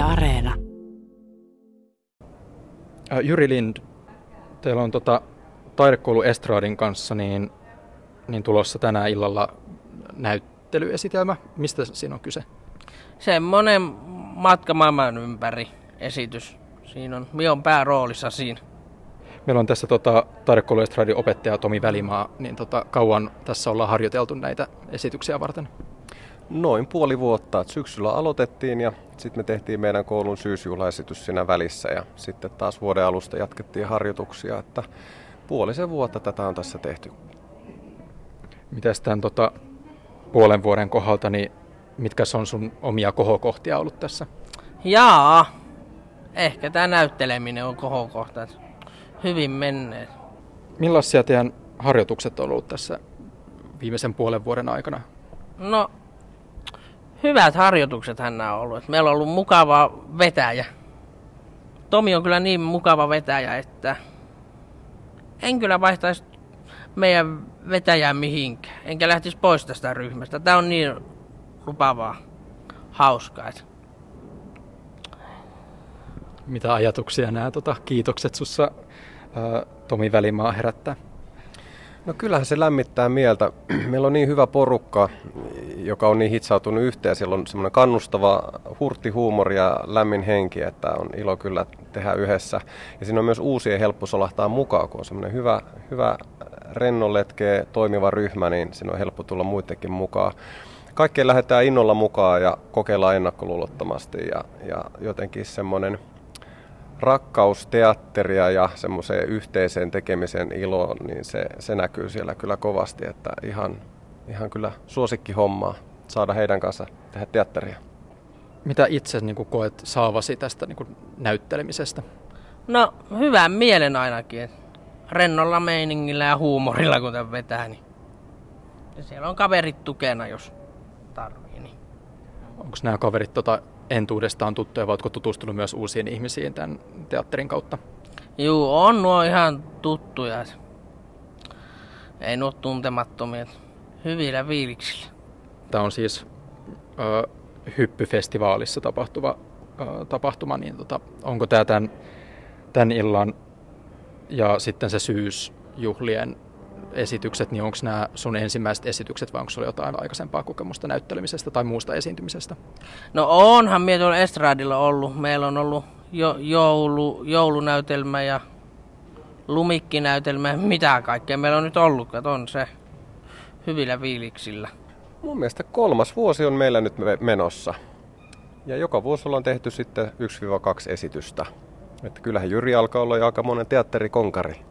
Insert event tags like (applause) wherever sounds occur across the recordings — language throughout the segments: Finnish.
Yle Areena. Jyri Lind, teillä on tota, taidekoulu Estradin kanssa niin, niin tulossa tänä illalla näyttelyesitelmä. Mistä siinä on kyse? Semmonen matka maailman ympäri esitys. Siinä on, minä on pääroolissa siinä. Meillä on tässä tota, taidekoulu Estradin opettaja Tomi Välimaa, niin tota, kauan tässä ollaan harjoiteltu näitä esityksiä varten? Noin puoli vuotta. Syksyllä aloitettiin ja sitten me tehtiin meidän koulun syysjuhlaesitys siinä välissä ja sitten taas vuoden alusta jatkettiin harjoituksia, että puolisen vuotta tätä on tässä tehty. Mitäs tämän tota, puolen vuoden kohdalta, niin mitkä on sun omia kohokohtia ollut tässä? Jaa, ehkä tämä näytteleminen on kohokohta. Hyvin menneet. Millaisia teidän harjoitukset on ollut tässä viimeisen puolen vuoden aikana? No, hyvät harjoitukset hän on ollut. Meillä on ollut mukava vetäjä. Tomi on kyllä niin mukava vetäjä, että en kyllä vaihtaisi meidän vetäjää mihinkään. Enkä lähtisi pois tästä ryhmästä. Tämä on niin lupavaa, hauskaa. Mitä ajatuksia nämä tota, kiitokset sussa ää, Tomi Välimaa herättää? No kyllähän se lämmittää mieltä. (clears throat) Meillä on niin hyvä porukka, joka on niin hitsautunut yhteen. Siellä on semmoinen kannustava hurtti huumori ja lämmin henki, että on ilo kyllä tehdä yhdessä. Ja siinä on myös uusien helppo solahtaa mukaan, kun on semmoinen hyvä, hyvä rennonletkeä toimiva ryhmä, niin siinä on helppo tulla muidenkin mukaan. Kaikkeen lähdetään innolla mukaan ja kokeillaan ennakkoluulottomasti ja, ja jotenkin semmoinen rakkaus teatteria ja semmoiseen yhteiseen tekemisen iloon, niin se, se näkyy siellä kyllä kovasti, että ihan, ihan kyllä suosikki hommaa saada heidän kanssa tehdä teatteria. Mitä itse niin kuin koet saavasi tästä niin kuin näyttelemisestä? No, hyvän mielen ainakin. Rennolla meiningillä ja huumorilla, kun tämän vetää. Niin. Ja siellä on kaverit tukena, jos tarvii. Niin. Onko nämä kaverit tota, entuudestaan tuttuja vai oletko tutustunut myös uusiin ihmisiin tämän teatterin kautta? Juu, on nuo ihan tuttuja. Ei nuo tuntemattomia. Hyvillä viiliksillä. Tämä on siis ö, hyppyfestivaalissa tapahtuva ö, tapahtuma, niin tota, onko tämä tämän, tämän illan ja sitten se syysjuhlien esitykset, niin onko nämä sun ensimmäiset esitykset vai onko sulla jotain aikaisempaa kokemusta näyttelemisestä tai muusta esiintymisestä? No onhan minä tuolla Estradilla ollut. Meillä on ollut jo, joulu, joulunäytelmä ja lumikkinäytelmä, mitä kaikkea meillä on nyt ollut, että on se hyvillä viiliksillä. Mun mielestä kolmas vuosi on meillä nyt menossa. Ja joka vuosi ollaan tehty sitten 1-2 esitystä. Että kyllähän Jyri alkaa olla jo aika monen teatterikonkari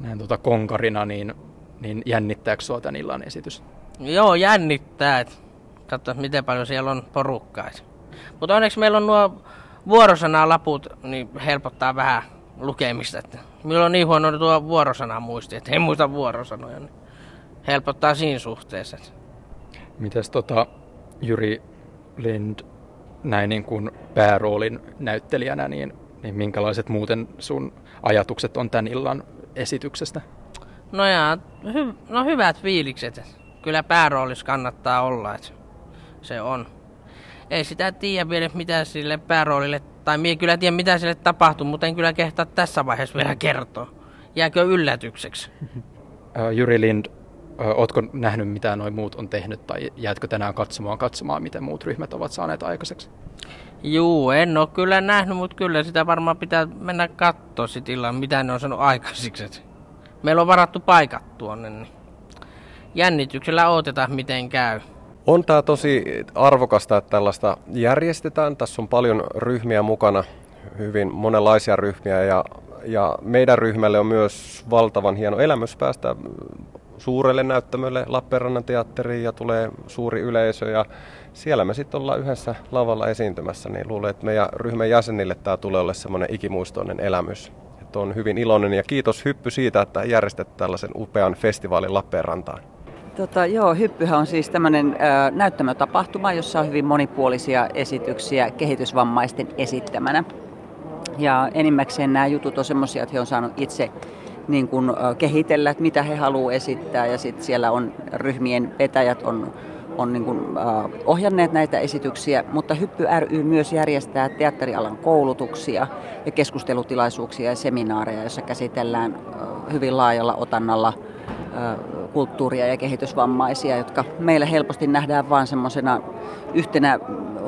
näin tuota konkarina, niin, niin jännittääkö sinua tämän illan esitys? Joo, jännittää. Katso, miten paljon siellä on porukkaa. Mutta onneksi meillä on nuo vuorosanalaput, niin helpottaa vähän lukemista. Että minulla on niin huono tuo vuorosana muisti, että en muista vuorosanoja. Niin helpottaa siinä suhteessa. Mites tota, Jyri Lind näin niin kuin pääroolin näyttelijänä, niin, niin minkälaiset muuten sun ajatukset on tämän illan esityksestä? No ja, hy, no hyvät fiilikset. Kyllä pääroolissa kannattaa olla, että se on. Ei sitä tiedä vielä, mitä sille pääroolille, tai minä kyllä tiedä, mitä sille tapahtuu, mutta en kyllä kehtaa tässä vaiheessa vielä kertoa. Jääkö yllätykseksi? (laughs) Jyri Lind, ootko nähnyt, mitä noin muut on tehnyt, tai jäätkö tänään katsomaan katsomaan, miten muut ryhmät ovat saaneet aikaiseksi? Juu, en ole kyllä nähnyt, mutta kyllä sitä varmaan pitää mennä katsoa sit illan, mitä ne on sanonut aikaisiksi. Meillä on varattu paikat tuonne, niin jännityksellä odotetaan, miten käy. On tämä tosi arvokasta, että tällaista järjestetään. Tässä on paljon ryhmiä mukana, hyvin monenlaisia ryhmiä ja, ja meidän ryhmälle on myös valtavan hieno elämys päästä suurelle näyttämölle Lappeenrannan teatteriin ja tulee suuri yleisö ja siellä me sitten ollaan yhdessä lavalla esiintymässä, niin luulen, että meidän ryhmän jäsenille tämä tulee olla semmoinen ikimuistoinen elämys. Että on hyvin iloinen ja kiitos Hyppy siitä, että järjestet tällaisen upean festivaalin Lappeenrantaan. Tota, joo, Hyppyhän on siis tämmöinen näyttämötapahtuma, jossa on hyvin monipuolisia esityksiä kehitysvammaisten esittämänä. Ja enimmäkseen nämä jutut on semmoisia, että he on saanut itse niin kuin, kehitellä, että mitä he haluavat esittää. Ja sitten siellä on ryhmien vetäjät on on niin kuin, äh, ohjanneet näitä esityksiä, mutta Hyppy ry myös järjestää teatterialan koulutuksia ja keskustelutilaisuuksia ja seminaareja, joissa käsitellään äh, hyvin laajalla otannalla äh, kulttuuria ja kehitysvammaisia, jotka meillä helposti nähdään vain semmoisena yhtenä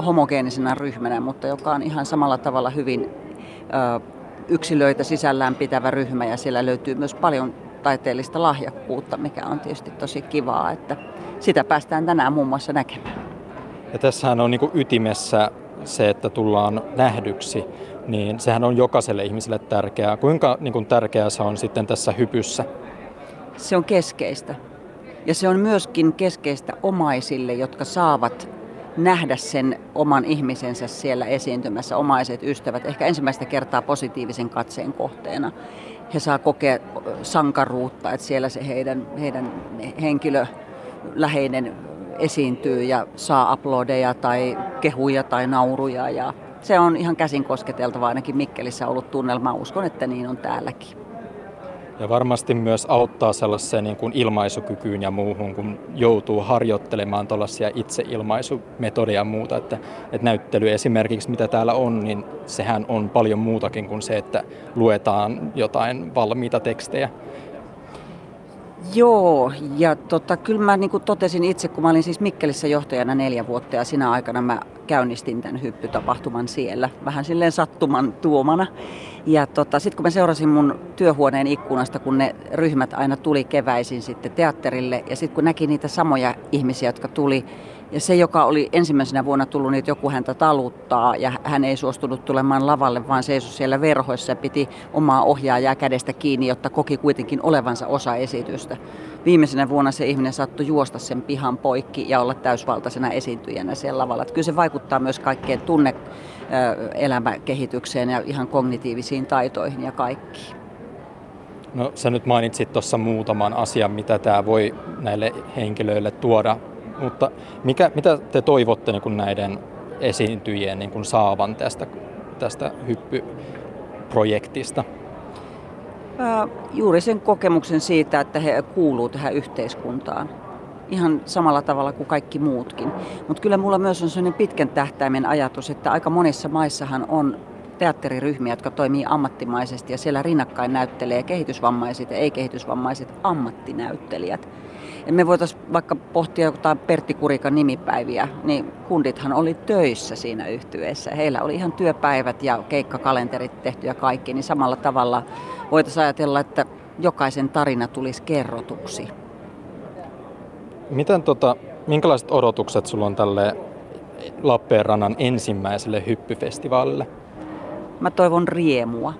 homogeenisena ryhmänä, mutta joka on ihan samalla tavalla hyvin äh, yksilöitä sisällään pitävä ryhmä ja siellä löytyy myös paljon taiteellista lahjakkuutta, mikä on tietysti tosi kivaa, että sitä päästään tänään muun muassa näkemään. Ja tässähän on niin kuin ytimessä se, että tullaan nähdyksi, niin sehän on jokaiselle ihmiselle tärkeää. Kuinka niin kuin tärkeää se on sitten tässä hypyssä? Se on keskeistä. Ja se on myöskin keskeistä omaisille, jotka saavat nähdä sen oman ihmisensä siellä esiintymässä, omaiset ystävät, ehkä ensimmäistä kertaa positiivisen katseen kohteena. He saa kokea sankaruutta, että siellä se heidän, heidän henkilö, läheinen esiintyy ja saa aplodeja tai kehuja tai nauruja. Ja se on ihan käsin kosketeltava ainakin Mikkelissä ollut tunnelma. Uskon, että niin on täälläkin. Ja varmasti myös auttaa sellaiseen niin kuin ilmaisukykyyn ja muuhun, kun joutuu harjoittelemaan tuollaisia itseilmaisumetodeja ja muuta. Että, että näyttely esimerkiksi, mitä täällä on, niin sehän on paljon muutakin kuin se, että luetaan jotain valmiita tekstejä. Joo, ja tota, kyllä mä niin totesin itse, kun mä olin siis Mikkelissä johtajana neljä vuotta ja sinä aikana mä käynnistin tämän hyppytapahtuman siellä, vähän silleen sattuman tuomana. Ja tota, sitten kun mä seurasin mun työhuoneen ikkunasta, kun ne ryhmät aina tuli keväisin sitten teatterille, ja sitten kun näki niitä samoja ihmisiä, jotka tuli ja se, joka oli ensimmäisenä vuonna tullut, niin joku häntä taluttaa ja hän ei suostunut tulemaan lavalle, vaan seisoi siellä verhoissa ja piti omaa ohjaajaa kädestä kiinni, jotta koki kuitenkin olevansa osa esitystä. Viimeisenä vuonna se ihminen saattoi juosta sen pihan poikki ja olla täysvaltaisena esiintyjänä siellä lavalla. Että kyllä se vaikuttaa myös kaikkeen tunne elämäkehitykseen ja ihan kognitiivisiin taitoihin ja kaikkiin. No sä nyt mainitsit tuossa muutaman asian, mitä tämä voi näille henkilöille tuoda mutta mikä, mitä te toivotte niin kuin näiden esiintyjien niin kuin saavan tästä, tästä hyppyprojektista? Juuri sen kokemuksen siitä, että he kuuluu tähän yhteiskuntaan. Ihan samalla tavalla kuin kaikki muutkin. Mutta kyllä mulla myös on sellainen pitkän tähtäimen ajatus, että aika monissa maissahan on teatteriryhmiä, jotka toimii ammattimaisesti ja siellä rinnakkain näyttelee kehitysvammaiset ja ei-kehitysvammaiset ammattinäyttelijät. Ja me voitaisiin vaikka pohtia jotain Pertti Kurikan nimipäiviä, niin kundithan oli töissä siinä yhtyeessä. Heillä oli ihan työpäivät ja keikkakalenterit tehty ja kaikki, niin samalla tavalla voitaisiin ajatella, että jokaisen tarina tulisi kerrotuksi. Miten tota, minkälaiset odotukset sulla on tälle Lappeenrannan ensimmäiselle hyppyfestivaalille? Mä toivon riemua